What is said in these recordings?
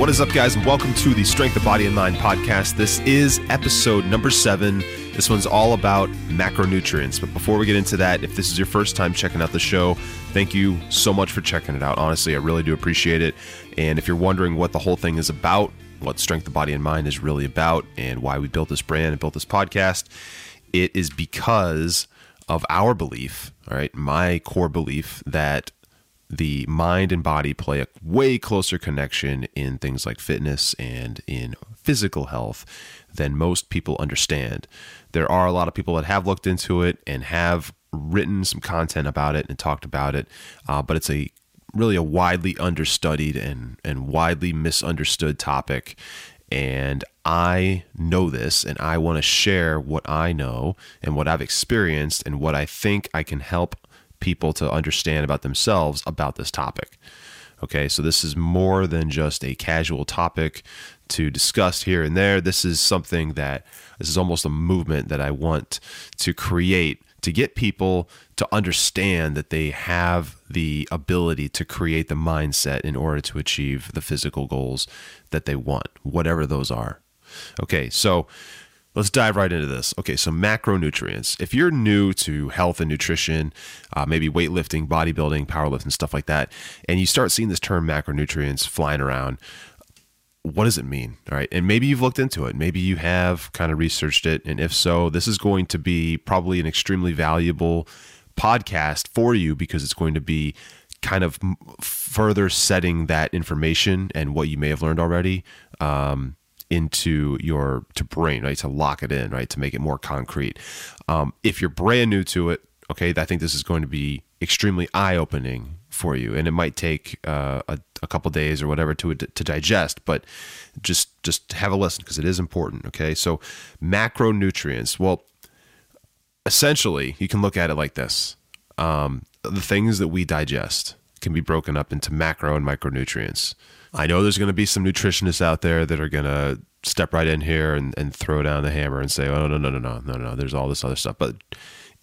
What is up, guys, and welcome to the Strength of Body and Mind podcast. This is episode number seven. This one's all about macronutrients. But before we get into that, if this is your first time checking out the show, thank you so much for checking it out. Honestly, I really do appreciate it. And if you're wondering what the whole thing is about, what Strength of Body and Mind is really about, and why we built this brand and built this podcast, it is because of our belief, all right, my core belief that the mind and body play a way closer connection in things like fitness and in physical health than most people understand. There are a lot of people that have looked into it and have written some content about it and talked about it, uh, but it's a really a widely understudied and and widely misunderstood topic. And I know this, and I want to share what I know and what I've experienced and what I think I can help people to understand about themselves about this topic. Okay, so this is more than just a casual topic to discuss here and there. This is something that this is almost a movement that I want to create to get people to understand that they have the ability to create the mindset in order to achieve the physical goals that they want, whatever those are. Okay, so Let's dive right into this. Okay, so macronutrients. If you're new to health and nutrition, uh, maybe weightlifting, bodybuilding, powerlifting, stuff like that, and you start seeing this term macronutrients flying around, what does it mean? All right. And maybe you've looked into it. Maybe you have kind of researched it. And if so, this is going to be probably an extremely valuable podcast for you because it's going to be kind of further setting that information and what you may have learned already. Um, into your to brain, right? To lock it in, right? To make it more concrete. Um, if you're brand new to it, okay, I think this is going to be extremely eye opening for you, and it might take uh, a, a couple days or whatever to to digest, but just just have a listen because it is important. Okay, so macronutrients. Well, essentially, you can look at it like this: um, the things that we digest can be broken up into macro and micronutrients. I know there's going to be some nutritionists out there that are going to step right in here and, and throw down the hammer and say, oh, no, no, no, no, no, no, there's all this other stuff. But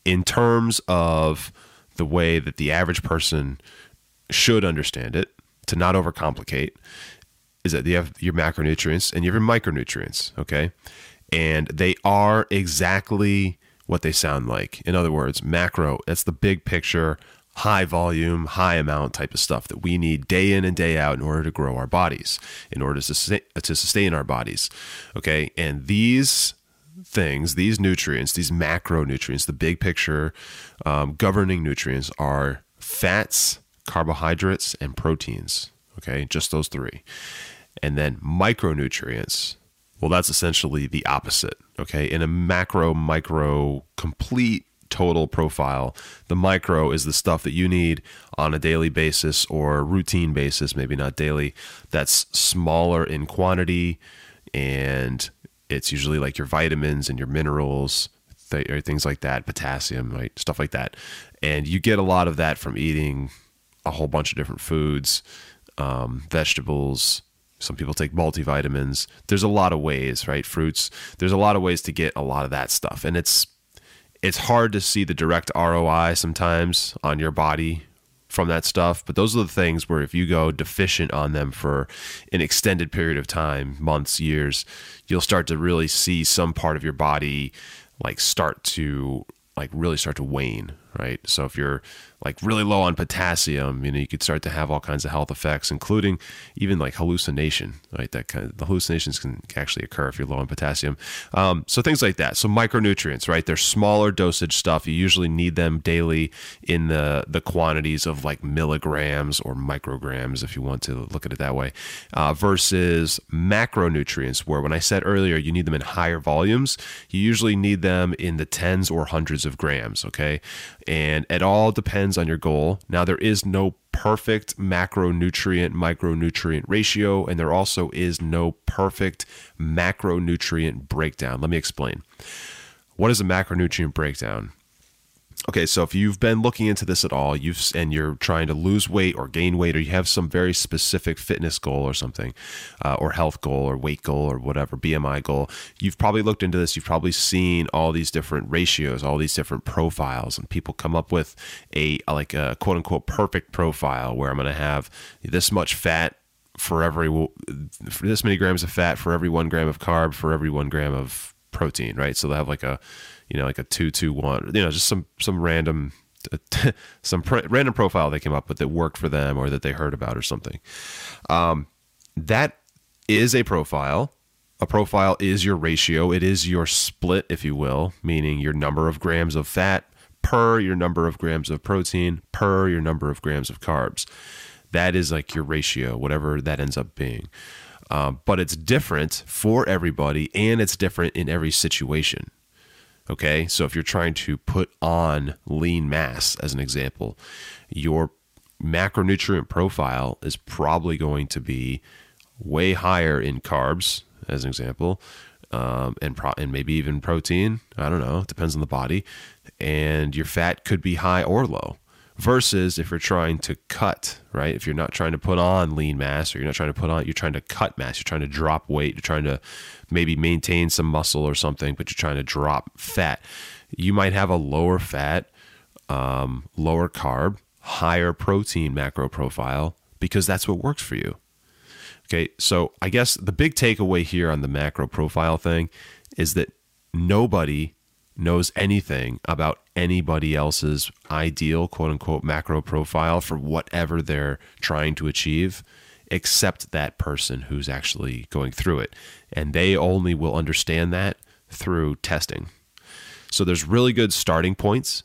in terms of the way that the average person should understand it, to not overcomplicate, is that you have your macronutrients and you have your micronutrients, okay? And they are exactly what they sound like. In other words, macro, that's the big picture high volume, high amount type of stuff that we need day in and day out in order to grow our bodies, in order to sustain, to sustain our bodies. Okay. And these things, these nutrients, these macronutrients, the big picture um, governing nutrients are fats, carbohydrates, and proteins. Okay. Just those three. And then micronutrients. Well, that's essentially the opposite. Okay. In a macro, micro, complete total profile. The micro is the stuff that you need on a daily basis or routine basis, maybe not daily, that's smaller in quantity and it's usually like your vitamins and your minerals, th- things like that, potassium, right? Stuff like that. And you get a lot of that from eating a whole bunch of different foods, um, vegetables. Some people take multivitamins. There's a lot of ways, right? Fruits. There's a lot of ways to get a lot of that stuff. And it's it's hard to see the direct ROI sometimes on your body from that stuff. But those are the things where if you go deficient on them for an extended period of time, months, years, you'll start to really see some part of your body like start to like really start to wane, right? So if you're like really low on potassium, you know, you could start to have all kinds of health effects, including even like hallucination, right? That kind of the hallucinations can actually occur if you're low on potassium. Um, so things like that. So micronutrients, right? They're smaller dosage stuff. You usually need them daily in the the quantities of like milligrams or micrograms, if you want to look at it that way, uh, versus macronutrients, where when I said earlier you need them in higher volumes, you usually need them in the tens or hundreds of grams. Okay, and it all depends on your goal. Now, there is no perfect macronutrient micronutrient ratio, and there also is no perfect macronutrient breakdown. Let me explain. What is a macronutrient breakdown? Okay, so if you've been looking into this at all, you've and you're trying to lose weight or gain weight, or you have some very specific fitness goal or something, uh, or health goal or weight goal or whatever BMI goal, you've probably looked into this. You've probably seen all these different ratios, all these different profiles, and people come up with a like a quote unquote perfect profile where I'm going to have this much fat for every for this many grams of fat for every one gram of carb for every one gram of protein, right? So they have like a you know, like a two two one, you know, just some some random some pr- random profile they came up with that worked for them or that they heard about or something. Um, that is a profile. A profile is your ratio. It is your split, if you will, meaning your number of grams of fat per your number of grams of protein per your number of grams of carbs. That is like your ratio, whatever that ends up being. Um, but it's different for everybody and it's different in every situation. Okay, so if you're trying to put on lean mass, as an example, your macronutrient profile is probably going to be way higher in carbs, as an example, um, and pro- and maybe even protein. I don't know, it depends on the body, and your fat could be high or low versus if you're trying to cut, right? If you're not trying to put on lean mass or you're not trying to put on, you're trying to cut mass, you're trying to drop weight, you're trying to maybe maintain some muscle or something, but you're trying to drop fat. You might have a lower fat, um, lower carb, higher protein macro profile because that's what works for you. Okay, so I guess the big takeaway here on the macro profile thing is that nobody knows anything about anybody else's ideal quote unquote macro profile for whatever they're trying to achieve except that person who's actually going through it. And they only will understand that through testing. So there's really good starting points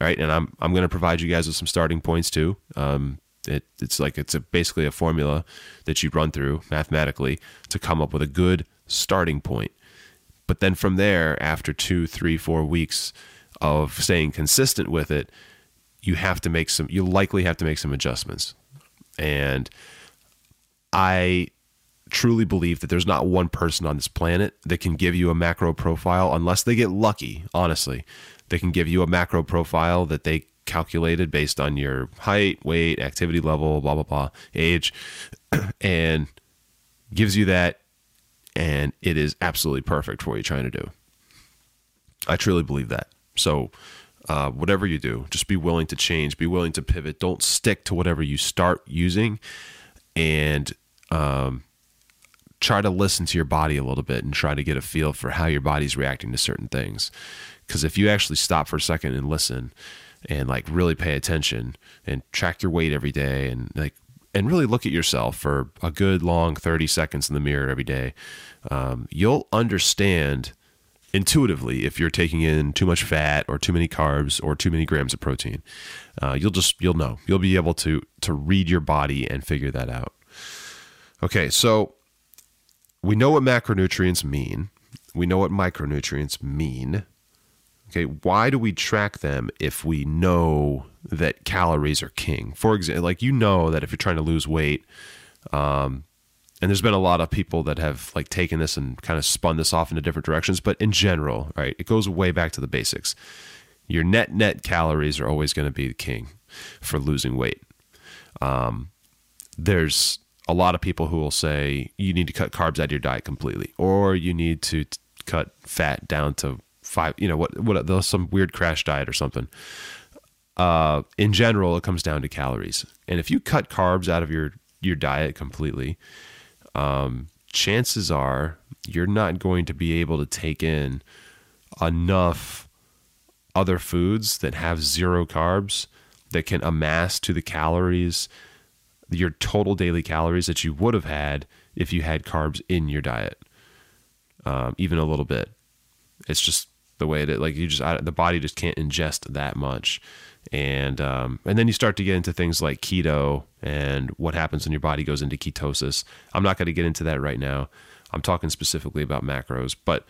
right? And i'm, I'm going to provide you guys with some starting points too. Um, it, it's like it's a, basically a formula that you run through mathematically to come up with a good starting point. But then from there, after two, three, four weeks of staying consistent with it, you have to make some, you likely have to make some adjustments. And I truly believe that there's not one person on this planet that can give you a macro profile unless they get lucky, honestly. They can give you a macro profile that they calculated based on your height, weight, activity level, blah, blah, blah, age, and gives you that and it is absolutely perfect for what you're trying to do. I truly believe that. So, uh, whatever you do, just be willing to change, be willing to pivot. Don't stick to whatever you start using, and um, try to listen to your body a little bit and try to get a feel for how your body's reacting to certain things. Because if you actually stop for a second and listen, and like really pay attention and track your weight every day and like and really look at yourself for a good long 30 seconds in the mirror every day, um, you'll understand intuitively if you're taking in too much fat or too many carbs or too many grams of protein. Uh, you'll just you'll know. You'll be able to to read your body and figure that out. Okay, so we know what macronutrients mean. We know what micronutrients mean. Okay, why do we track them if we know that calories are king? For example, like you know that if you're trying to lose weight, um, and there's been a lot of people that have like taken this and kind of spun this off into different directions, but in general, right, it goes way back to the basics. Your net net calories are always going to be the king for losing weight. Um, there's a lot of people who will say you need to cut carbs out of your diet completely, or you need to t- cut fat down to five, you know, what, what, some weird crash diet or something. Uh, in general, it comes down to calories. And if you cut carbs out of your, your diet completely, um, chances are you're not going to be able to take in enough other foods that have zero carbs that can amass to the calories, your total daily calories that you would have had if you had carbs in your diet, um, even a little bit. It's just the way that like you just I, the body just can't ingest that much, and um, and then you start to get into things like keto and what happens when your body goes into ketosis. I'm not going to get into that right now. I'm talking specifically about macros, but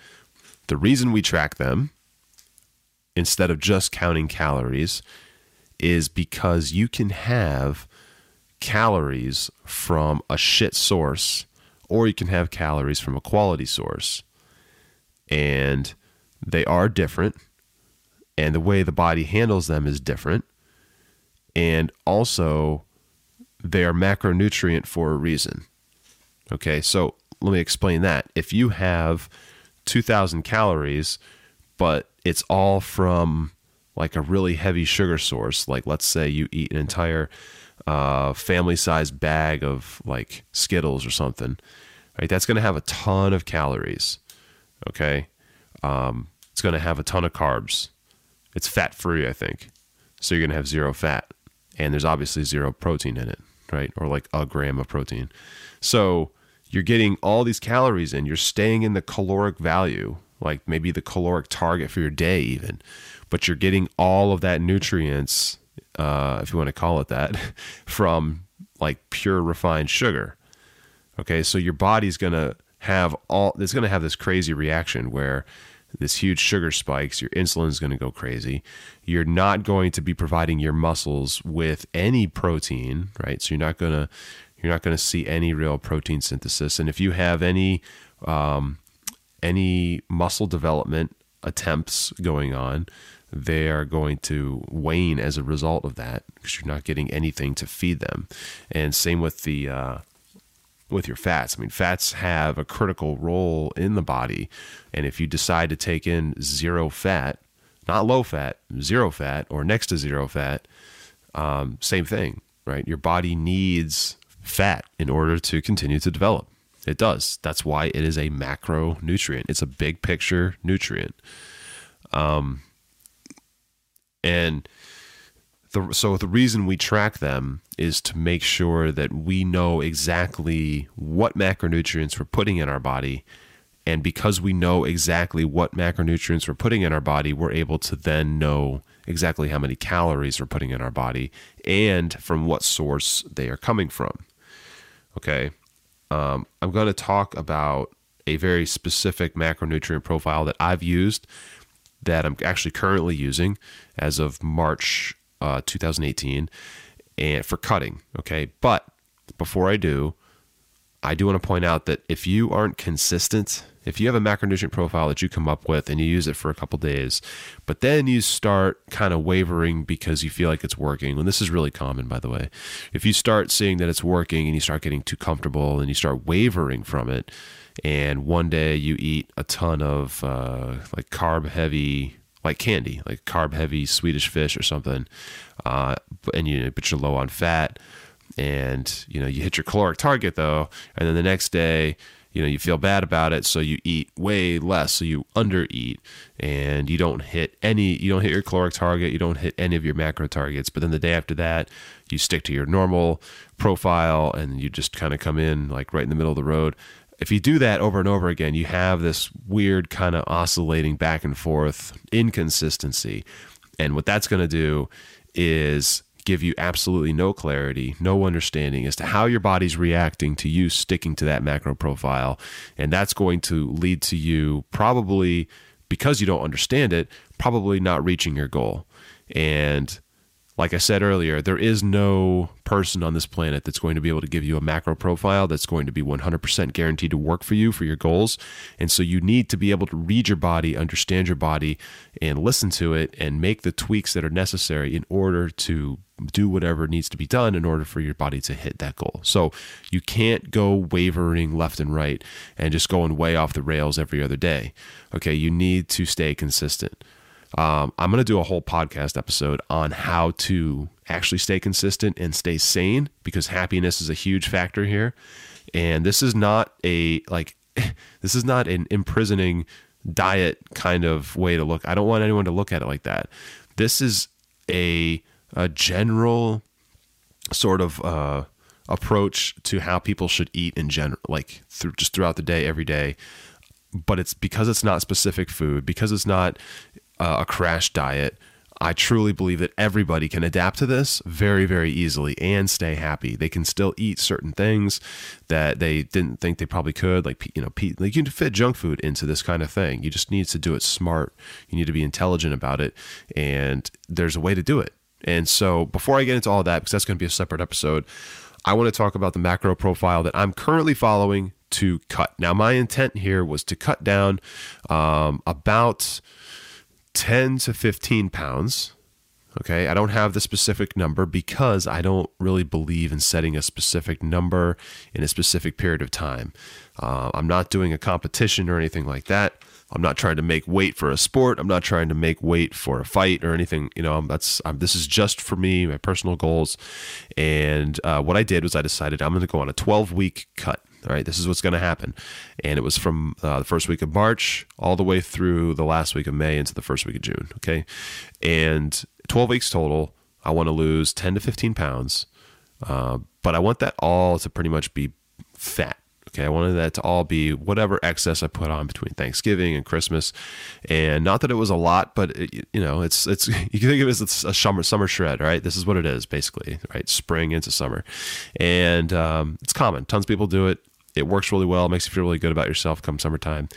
the reason we track them instead of just counting calories is because you can have calories from a shit source or you can have calories from a quality source. And they are different. And the way the body handles them is different. And also, they are macronutrient for a reason. Okay, so let me explain that. If you have 2,000 calories, but it's all from like a really heavy sugar source, like let's say you eat an entire uh, family sized bag of like Skittles or something, right? That's going to have a ton of calories. Okay. Um, it's going to have a ton of carbs. It's fat free, I think. So you're going to have zero fat. And there's obviously zero protein in it, right? Or like a gram of protein. So you're getting all these calories in, you're staying in the caloric value, like maybe the caloric target for your day, even, but you're getting all of that nutrients, uh, if you want to call it that, from like pure refined sugar. Okay, so your body's gonna have all it's gonna have this crazy reaction where this huge sugar spikes, your insulin's gonna go crazy. You're not going to be providing your muscles with any protein, right? So you're not gonna you're not going to see any real protein synthesis. And if you have any um, any muscle development attempts going on, they are going to wane as a result of that because you're not getting anything to feed them. And same with the uh, with your fats. I mean, fats have a critical role in the body, and if you decide to take in zero fat, not low fat, zero fat, or next to zero fat, um, same thing, right? Your body needs fat in order to continue to develop. It does. That's why it is a macronutrient. It's a big picture nutrient. Um, and the, so the reason we track them is to make sure that we know exactly what macronutrients we're putting in our body. And because we know exactly what macronutrients we're putting in our body, we're able to then know exactly how many calories we're putting in our body and from what source they are coming from. Okay. Um, I'm going to talk about a very specific macronutrient profile that I've used that I'm actually currently using as of March uh, 2018 and for cutting. Okay. But before I do, I do want to point out that if you aren't consistent if you have a macronutrient profile that you come up with and you use it for a couple days, but then you start kind of wavering because you feel like it's working, and this is really common, by the way. If you start seeing that it's working and you start getting too comfortable and you start wavering from it, and one day you eat a ton of uh, like carb heavy like candy, like carb heavy Swedish fish or something, uh, and you but you're low on fat, and you know you hit your caloric target though, and then the next day you know you feel bad about it so you eat way less so you undereat and you don't hit any you don't hit your caloric target you don't hit any of your macro targets but then the day after that you stick to your normal profile and you just kind of come in like right in the middle of the road if you do that over and over again you have this weird kind of oscillating back and forth inconsistency and what that's going to do is give you absolutely no clarity, no understanding as to how your body's reacting to you sticking to that macro profile. And that's going to lead to you probably, because you don't understand it, probably not reaching your goal. And like I said earlier, there is no person on this planet that's going to be able to give you a macro profile that's going to be 100% guaranteed to work for you for your goals. And so you need to be able to read your body, understand your body, and listen to it and make the tweaks that are necessary in order to do whatever needs to be done in order for your body to hit that goal. So you can't go wavering left and right and just going way off the rails every other day. Okay, you need to stay consistent. Um, I'm going to do a whole podcast episode on how to actually stay consistent and stay sane because happiness is a huge factor here. And this is not a like, this is not an imprisoning diet kind of way to look. I don't want anyone to look at it like that. This is a a general sort of uh, approach to how people should eat in general, like through, just throughout the day, every day. But it's because it's not specific food, because it's not uh, a crash diet. I truly believe that everybody can adapt to this very, very easily and stay happy. They can still eat certain things that they didn't think they probably could, like you know, like you can fit junk food into this kind of thing. You just need to do it smart. You need to be intelligent about it, and there's a way to do it. And so, before I get into all that, because that's going to be a separate episode, I want to talk about the macro profile that I'm currently following to cut. Now, my intent here was to cut down um, about 10 to 15 pounds. Okay, I don't have the specific number because I don't really believe in setting a specific number in a specific period of time. Uh, I'm not doing a competition or anything like that. I'm not trying to make weight for a sport. I'm not trying to make weight for a fight or anything. You know, that's I'm, this is just for me, my personal goals. And uh, what I did was I decided I'm going to go on a 12 week cut. All right, this is what's going to happen. And it was from uh, the first week of March all the way through the last week of May into the first week of June. Okay. And 12 weeks total. I want to lose 10 to 15 pounds. Uh, but I want that all to pretty much be fat. Okay, I wanted that to all be whatever excess I put on between Thanksgiving and Christmas, and not that it was a lot, but it, you know, it's it's you can think of it as a summer summer shred, right? This is what it is basically, right? Spring into summer, and um, it's common. Tons of people do it it works really well. It makes you feel really good about yourself come summertime.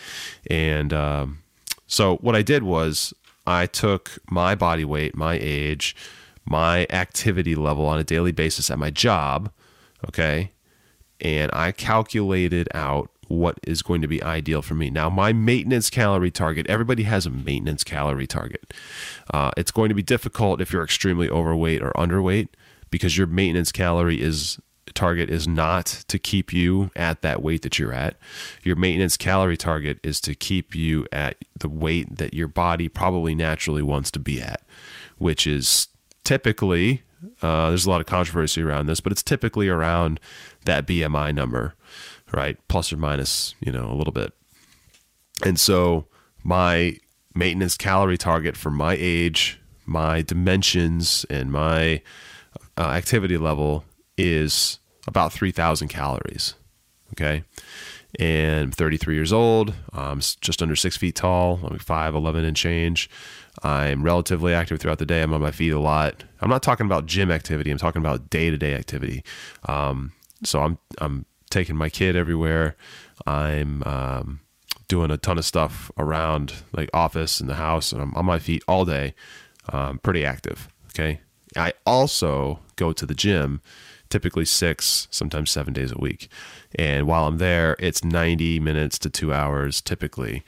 And um, so what I did was I took my body weight, my age, my activity level on a daily basis at my job, okay, and I calculated out what is going to be ideal for me. Now, my maintenance calorie target, everybody has a maintenance calorie target. Uh, it's going to be difficult if you're extremely overweight or underweight because your maintenance calorie is target is not to keep you at that weight that you're at. Your maintenance calorie target is to keep you at the weight that your body probably naturally wants to be at, which is typically, uh, there's a lot of controversy around this, but it's typically around that BMI number, right? Plus or minus, you know, a little bit. And so my maintenance calorie target for my age, my dimensions, and my uh, activity level is about 3,000 calories. Okay. And I'm 33 years old. I'm just under six feet tall. I'm 5'11 and change. I'm relatively active throughout the day. I'm on my feet a lot. I'm not talking about gym activity. I'm talking about day to day activity. Um, so I'm, I'm taking my kid everywhere. I'm, um, doing a ton of stuff around like office and the house and I'm on my feet all day. Um, pretty active. Okay. I also go to the gym typically six, sometimes seven days a week. And while I'm there, it's 90 minutes to two hours typically,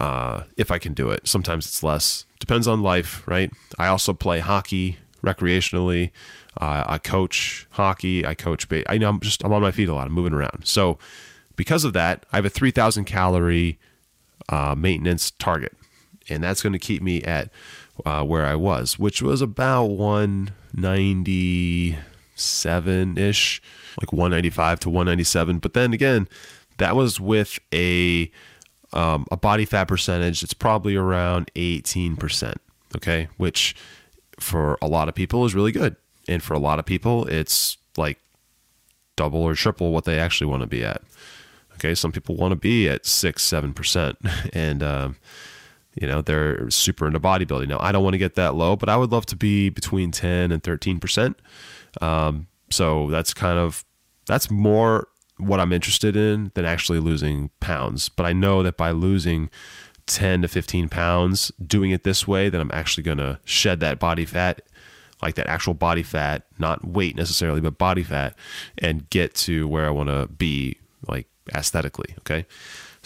uh, if I can do it. Sometimes it's less. Depends on life, right? I also play hockey recreationally. Uh, I coach hockey. I coach. Ba- I know I'm just I'm on my feet a lot. I'm moving around. So because of that, I have a 3,000 calorie uh, maintenance target, and that's going to keep me at uh, where I was, which was about 190 seven ish, like 195 to 197. But then again, that was with a um, a body fat percentage that's probably around 18%. Okay, which for a lot of people is really good, and for a lot of people, it's like double or triple what they actually want to be at. Okay, some people want to be at six, seven percent, and um, you know they're super into bodybuilding. Now, I don't want to get that low, but I would love to be between 10 and 13 percent. Um, so that's kind of that's more what I'm interested in than actually losing pounds. But I know that by losing 10 to 15 pounds, doing it this way, then I'm actually going to shed that body fat, like that actual body fat, not weight necessarily, but body fat, and get to where I want to be, like aesthetically. Okay.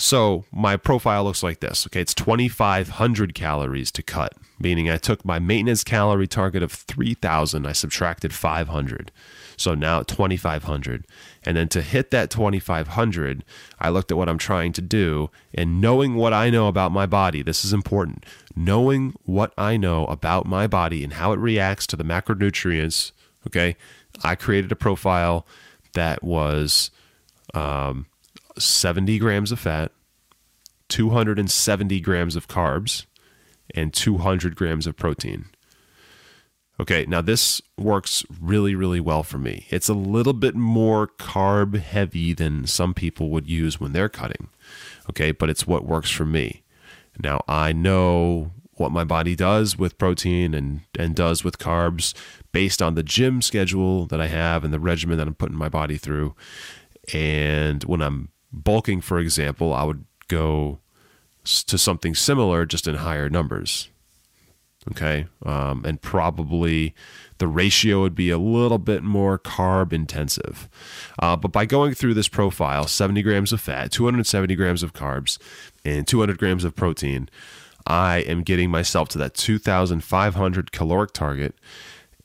So my profile looks like this. Okay, it's 2,500 calories to cut, meaning I took my maintenance calorie target of 3,000, I subtracted 500. So now 2,500. And then to hit that 2,500, I looked at what I'm trying to do and knowing what I know about my body, this is important. Knowing what I know about my body and how it reacts to the macronutrients, okay, I created a profile that was um, 70 grams of fat, 270 grams of carbs and 200 grams of protein. Okay, now this works really, really well for me. It's a little bit more carb heavy than some people would use when they're cutting. Okay, but it's what works for me. Now I know what my body does with protein and, and does with carbs based on the gym schedule that I have and the regimen that I'm putting my body through. And when I'm bulking, for example, I would go to something similar, just in higher numbers. Okay. Um, and probably the ratio would be a little bit more carb intensive. Uh, but by going through this profile 70 grams of fat, 270 grams of carbs, and 200 grams of protein I am getting myself to that 2,500 caloric target.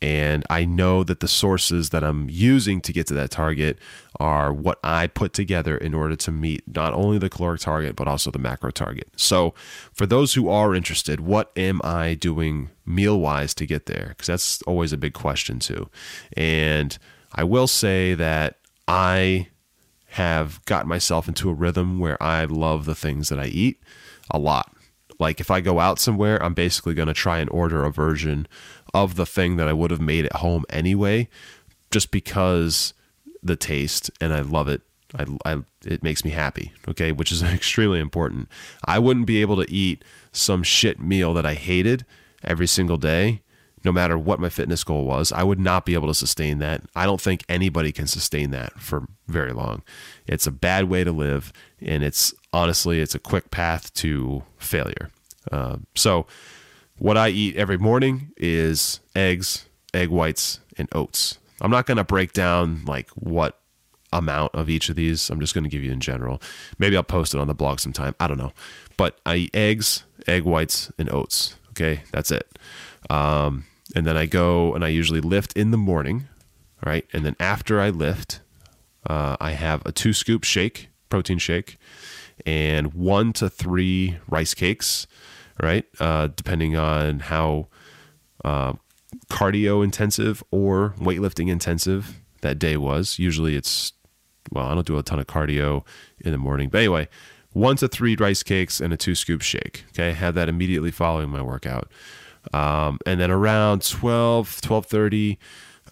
And I know that the sources that I'm using to get to that target are what I put together in order to meet not only the caloric target, but also the macro target. So, for those who are interested, what am I doing meal wise to get there? Because that's always a big question, too. And I will say that I have gotten myself into a rhythm where I love the things that I eat a lot. Like if I go out somewhere, I'm basically going to try and order a version of the thing that I would have made at home anyway, just because the taste and I love it. I, I, it makes me happy, okay, which is extremely important. I wouldn't be able to eat some shit meal that I hated every single day, no matter what my fitness goal was. I would not be able to sustain that. I don't think anybody can sustain that for very long. It's a bad way to live, and it's honestly, it's a quick path to failure. Uh, so, what I eat every morning is eggs, egg whites, and oats. I'm not going to break down like what amount of each of these. I'm just going to give you in general. Maybe I'll post it on the blog sometime. I don't know. But I eat eggs, egg whites, and oats. Okay, that's it. Um, and then I go and I usually lift in the morning. Right. And then after I lift, uh, I have a two scoop shake, protein shake and one to three rice cakes, right? Uh, depending on how uh, cardio intensive or weightlifting intensive that day was. Usually it's, well, I don't do a ton of cardio in the morning. But anyway, one to three rice cakes and a two scoop shake. Okay. I have that immediately following my workout. Um, and then around 12, 1230,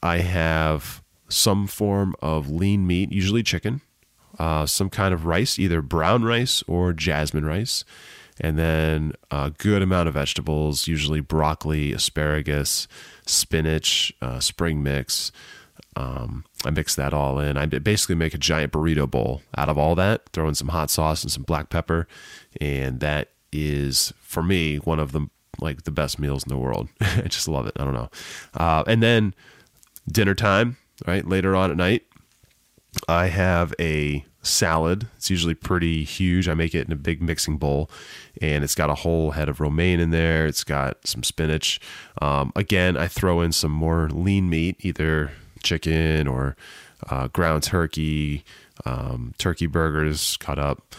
I have some form of lean meat, usually chicken, uh, some kind of rice, either brown rice or jasmine rice, and then a good amount of vegetables, usually broccoli, asparagus, spinach, uh, spring mix. Um, I mix that all in. I basically make a giant burrito bowl out of all that, throw in some hot sauce and some black pepper, and that is for me one of the like the best meals in the world. I just love it. I don't know. Uh, and then dinner time, right later on at night, I have a salad. It's usually pretty huge. I make it in a big mixing bowl, and it's got a whole head of romaine in there. It's got some spinach. Um, again, I throw in some more lean meat, either chicken or uh, ground turkey, um, turkey burgers cut up,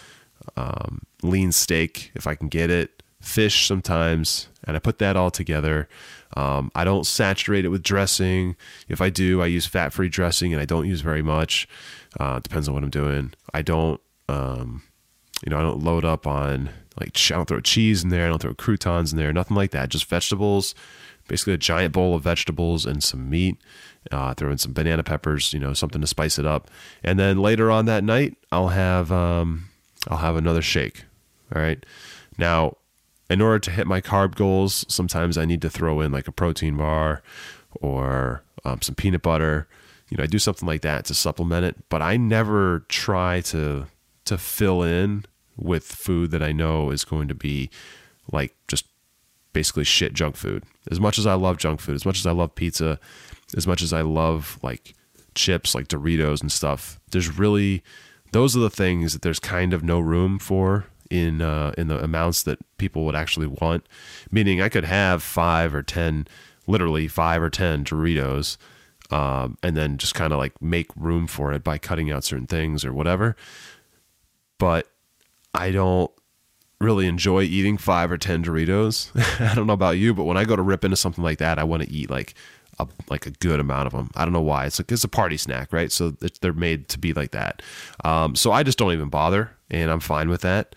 um, lean steak if I can get it, fish sometimes, and I put that all together. Um, I don't saturate it with dressing. If I do, I use fat free dressing and I don't use very much. Uh, depends on what I'm doing. I don't, um, you know, I don't load up on like, I don't throw cheese in there. I don't throw croutons in there, nothing like that. Just vegetables, basically a giant bowl of vegetables and some meat. Uh, throw in some banana peppers, you know, something to spice it up. And then later on that night, I'll have, um, I'll have another shake. All right. Now, in order to hit my carb goals, sometimes I need to throw in like a protein bar or um, some peanut butter. You know, I do something like that to supplement it, but I never try to to fill in with food that I know is going to be like just basically shit junk food. As much as I love junk food, as much as I love pizza, as much as I love like chips like Doritos and stuff, there's really those are the things that there's kind of no room for in uh, in the amounts that people would actually want. Meaning, I could have five or ten, literally five or ten Doritos, um, and then just kind of like make room for it by cutting out certain things or whatever. But I don't really enjoy eating five or ten Doritos. I don't know about you, but when I go to rip into something like that, I want to eat like a, like a good amount of them. I don't know why. It's like it's a party snack, right? So they're made to be like that. Um, so I just don't even bother, and I'm fine with that.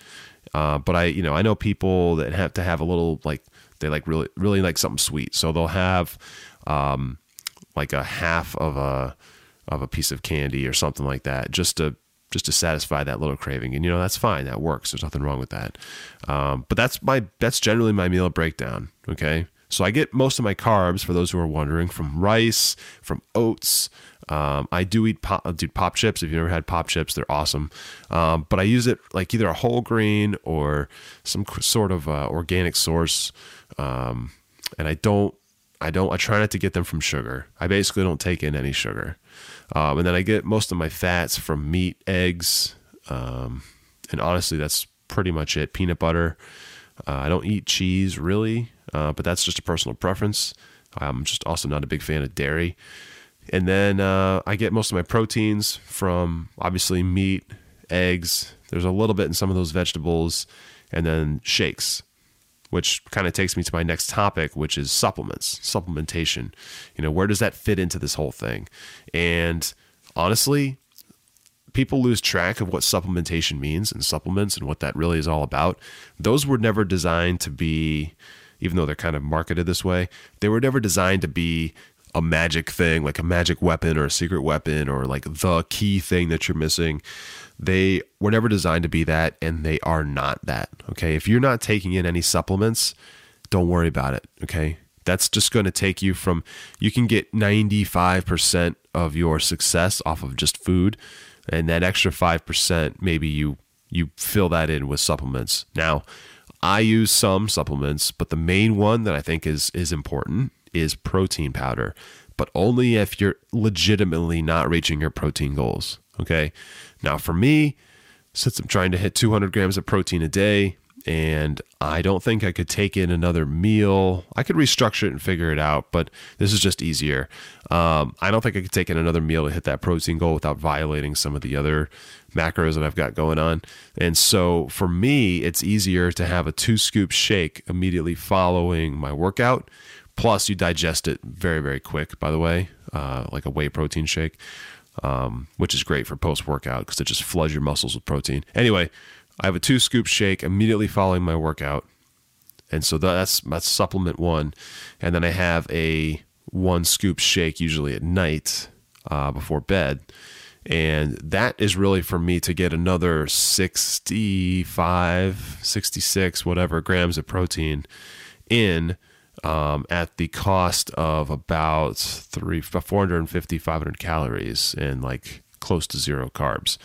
Uh, but I, you know, I know people that have to have a little like they like really really like something sweet, so they'll have um, like a half of a of a piece of candy or something like that, just to just to satisfy that little craving. And you know that's fine, that works. There's nothing wrong with that. Um, but that's my that's generally my meal breakdown. Okay, so I get most of my carbs for those who are wondering from rice, from oats. Um, I do eat pop, do pop chips. If you've never had pop chips, they're awesome. Um, but I use it like either a whole grain or some sort of uh, organic source. Um, and I don't, I don't, I try not to get them from sugar. I basically don't take in any sugar. Um, and then I get most of my fats from meat, eggs, um, and honestly, that's pretty much it. Peanut butter. Uh, I don't eat cheese really, uh, but that's just a personal preference. I'm just also not a big fan of dairy. And then uh, I get most of my proteins from obviously meat, eggs. There's a little bit in some of those vegetables, and then shakes, which kind of takes me to my next topic, which is supplements, supplementation. You know, where does that fit into this whole thing? And honestly, people lose track of what supplementation means and supplements and what that really is all about. Those were never designed to be, even though they're kind of marketed this way, they were never designed to be a magic thing, like a magic weapon or a secret weapon or like the key thing that you're missing. They were never designed to be that, and they are not that. Okay. If you're not taking in any supplements, don't worry about it. Okay. That's just going to take you from, you can get 95% of your success off of just food. And that extra 5%, maybe you, you fill that in with supplements. Now, I use some supplements, but the main one that I think is is important is protein powder, but only if you're legitimately not reaching your protein goals. Okay. Now, for me, since I'm trying to hit 200 grams of protein a day, and I don't think I could take in another meal. I could restructure it and figure it out, but this is just easier. Um, I don't think I could take in another meal to hit that protein goal without violating some of the other macros that I've got going on. And so for me, it's easier to have a two scoop shake immediately following my workout Plus, you digest it very, very quick, by the way, uh, like a whey protein shake, um, which is great for post workout because it just floods your muscles with protein. Anyway, I have a two scoop shake immediately following my workout. And so that's that's supplement one. And then I have a one scoop shake usually at night uh, before bed. And that is really for me to get another 65, 66, whatever grams of protein in um, at the cost of about three, 450, 500 calories and like close to zero carbs.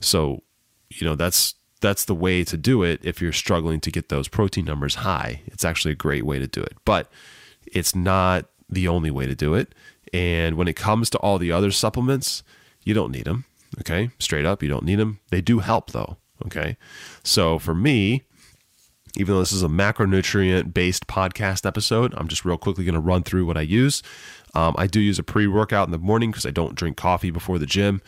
So, you know, that's that's the way to do it if you're struggling to get those protein numbers high. It's actually a great way to do it, but it's not the only way to do it. And when it comes to all the other supplements, you don't need them. Okay. Straight up, you don't need them. They do help though. Okay. So for me, even though this is a macronutrient based podcast episode, I'm just real quickly going to run through what I use. Um, I do use a pre workout in the morning because I don't drink coffee before the gym.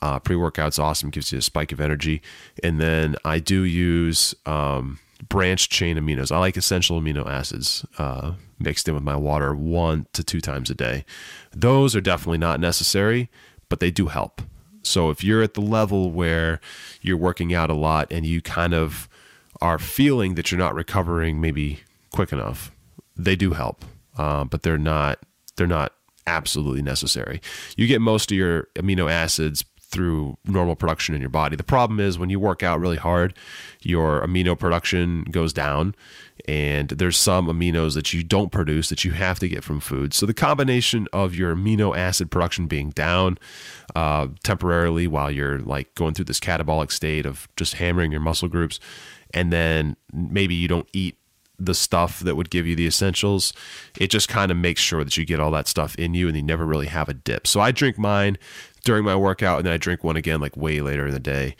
Uh, pre workout's awesome, gives you a spike of energy. And then I do use um, branched chain aminos. I like essential amino acids uh, mixed in with my water one to two times a day. Those are definitely not necessary, but they do help. So if you're at the level where you're working out a lot and you kind of are feeling that you're not recovering maybe quick enough, they do help, uh, but they're not they're not absolutely necessary. You get most of your amino acids through normal production in your body. The problem is when you work out really hard, your amino production goes down and there's some aminos that you don't produce that you have to get from food. So the combination of your amino acid production being down uh, temporarily while you're like going through this catabolic state of just hammering your muscle groups and then maybe you don't eat the stuff that would give you the essentials. It just kind of makes sure that you get all that stuff in you and you never really have a dip. So I drink mine during my workout and then I drink one again like way later in the day.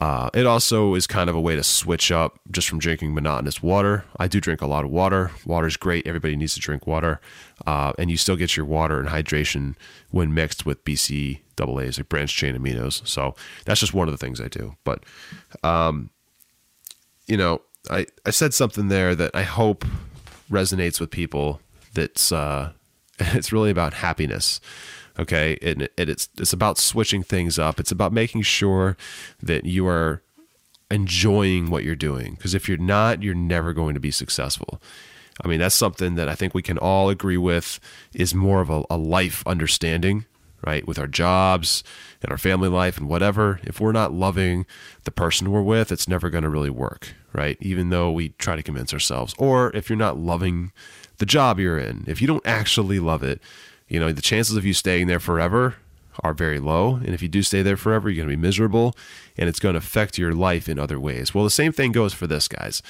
Uh, it also is kind of a way to switch up just from drinking monotonous water. I do drink a lot of water. Water is great. Everybody needs to drink water. Uh, and you still get your water and hydration when mixed with BC AAs, like branched chain aminos. So that's just one of the things I do. But um, you know, I, I said something there that I hope resonates with people. That's uh, it's really about happiness. Okay, and it, it's it's about switching things up. It's about making sure that you are enjoying what you're doing. Because if you're not, you're never going to be successful. I mean, that's something that I think we can all agree with is more of a, a life understanding, right? With our jobs and our family life and whatever. If we're not loving the person we're with, it's never going to really work, right? Even though we try to convince ourselves. Or if you're not loving the job you're in, if you don't actually love it, you know, the chances of you staying there forever are very low. And if you do stay there forever, you're going to be miserable and it's going to affect your life in other ways. Well, the same thing goes for this, guys.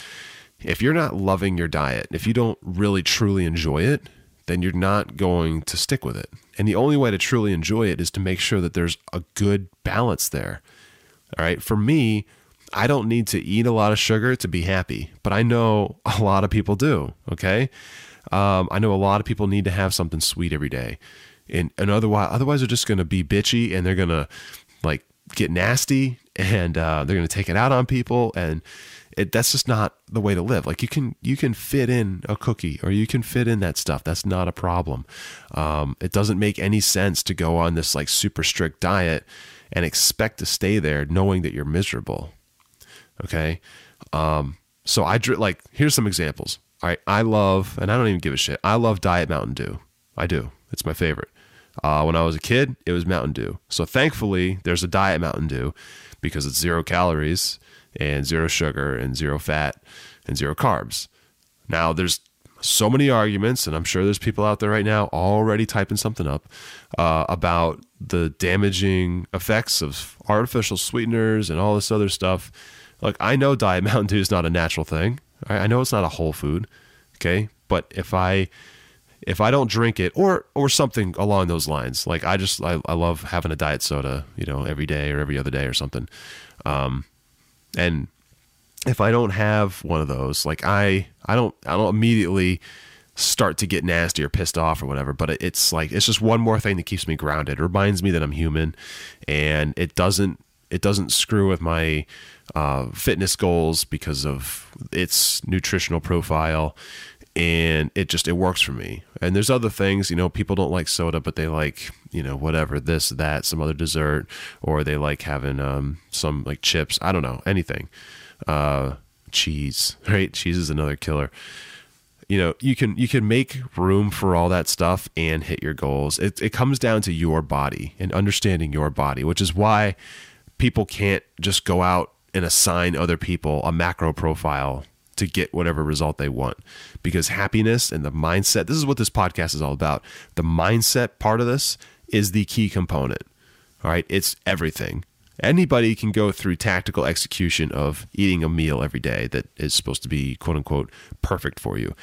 If you're not loving your diet, if you don't really truly enjoy it, then you're not going to stick with it. And the only way to truly enjoy it is to make sure that there's a good balance there. All right. For me, I don't need to eat a lot of sugar to be happy, but I know a lot of people do. Okay. Um, I know a lot of people need to have something sweet every day and, and otherwise otherwise they're just going to be bitchy and they're going to like get nasty and uh, they're going to take it out on people and it, that's just not the way to live. Like you can you can fit in a cookie or you can fit in that stuff. That's not a problem. Um, it doesn't make any sense to go on this like super strict diet and expect to stay there knowing that you're miserable. Okay? Um, so i like here's some examples. All right i love and i don't even give a shit. I love diet mountain dew. I do. It's my favorite. Uh, when I was a kid, it was Mountain Dew. So thankfully, there's a diet Mountain Dew because it's zero calories and zero sugar and zero fat and zero carbs. Now, there's so many arguments, and I'm sure there's people out there right now already typing something up uh, about the damaging effects of artificial sweeteners and all this other stuff. Like, I know Diet Mountain Dew is not a natural thing. I know it's not a whole food. Okay. But if I if I don't drink it or or something along those lines, like I just I, I love having a diet soda, you know, every day or every other day or something. Um, and if I don't have one of those, like I I don't I don't immediately start to get nasty or pissed off or whatever, but it's like it's just one more thing that keeps me grounded. It reminds me that I'm human and it doesn't it doesn't screw with my uh, fitness goals because of its nutritional profile and it just it works for me. And there's other things you know people don't like soda but they like you know whatever this that some other dessert or they like having um some like chips. I don't know anything. Uh cheese right? Cheese is another killer. You know you can you can make room for all that stuff and hit your goals. It, it comes down to your body and understanding your body which is why people can't just go out and assign other people a macro profile to get whatever result they want. Because happiness and the mindset, this is what this podcast is all about. The mindset part of this is the key component. All right, it's everything. Anybody can go through tactical execution of eating a meal every day that is supposed to be quote unquote perfect for you.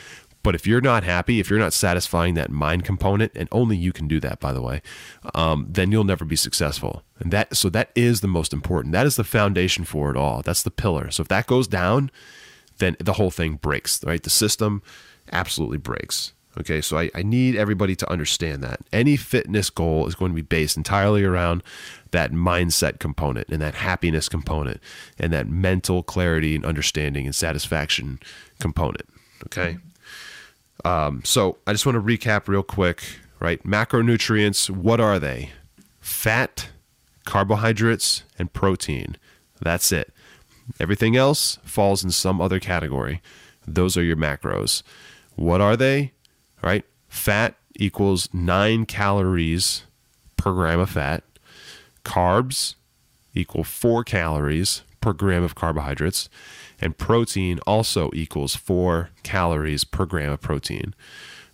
But if you're not happy, if you're not satisfying that mind component, and only you can do that, by the way, um, then you'll never be successful. And that so that is the most important. That is the foundation for it all. That's the pillar. So if that goes down, then the whole thing breaks, right? The system absolutely breaks. Okay, so I, I need everybody to understand that. Any fitness goal is going to be based entirely around that mindset component and that happiness component and that mental clarity and understanding and satisfaction component. Okay. Um, so I just want to recap real quick, right? Macronutrients, what are they? Fat, carbohydrates, and protein. That's it. Everything else falls in some other category. Those are your macros. What are they? Right? Fat equals nine calories per gram of fat. Carbs equal four calories per gram of carbohydrates. And protein also equals four calories per gram of protein.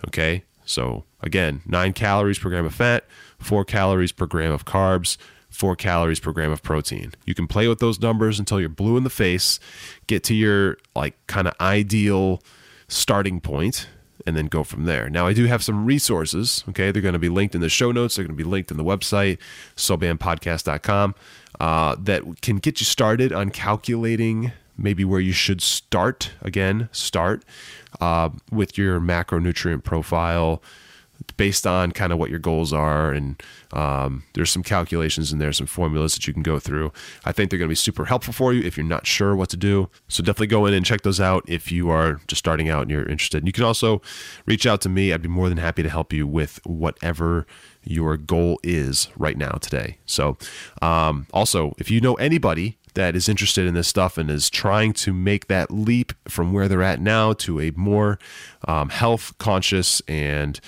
Okay? So again, nine calories per gram of fat, four calories per gram of carbs, four calories per gram of protein. You can play with those numbers until you're blue in the face, get to your like kind of ideal starting point, and then go from there. Now, I do have some resources. Okay, they're going to be linked in the show notes. They're going to be linked in the website, sobampodcast.com, uh, that can get you started on calculating maybe where you should start. Again, start uh, with your macronutrient profile based on kind of what your goals are. And um, there's some calculations in there, some formulas that you can go through. I think they're going to be super helpful for you if you're not sure what to do. So definitely go in and check those out if you are just starting out and you're interested. And you can also reach out to me. I'd be more than happy to help you with whatever your goal is right now today. So um, also, if you know anybody that is interested in this stuff and is trying to make that leap from where they're at now to a more um, health conscious and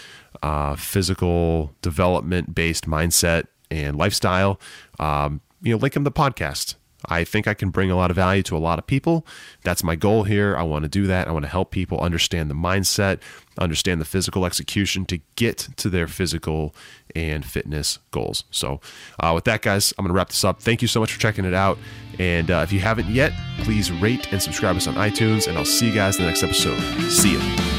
uh, physical development based mindset and lifestyle, um, you know, link them the podcast. I think I can bring a lot of value to a lot of people. That's my goal here. I want to do that. I want to help people understand the mindset, understand the physical execution to get to their physical and fitness goals. So, uh, with that, guys, I'm going to wrap this up. Thank you so much for checking it out. And uh, if you haven't yet, please rate and subscribe us on iTunes. And I'll see you guys in the next episode. See you.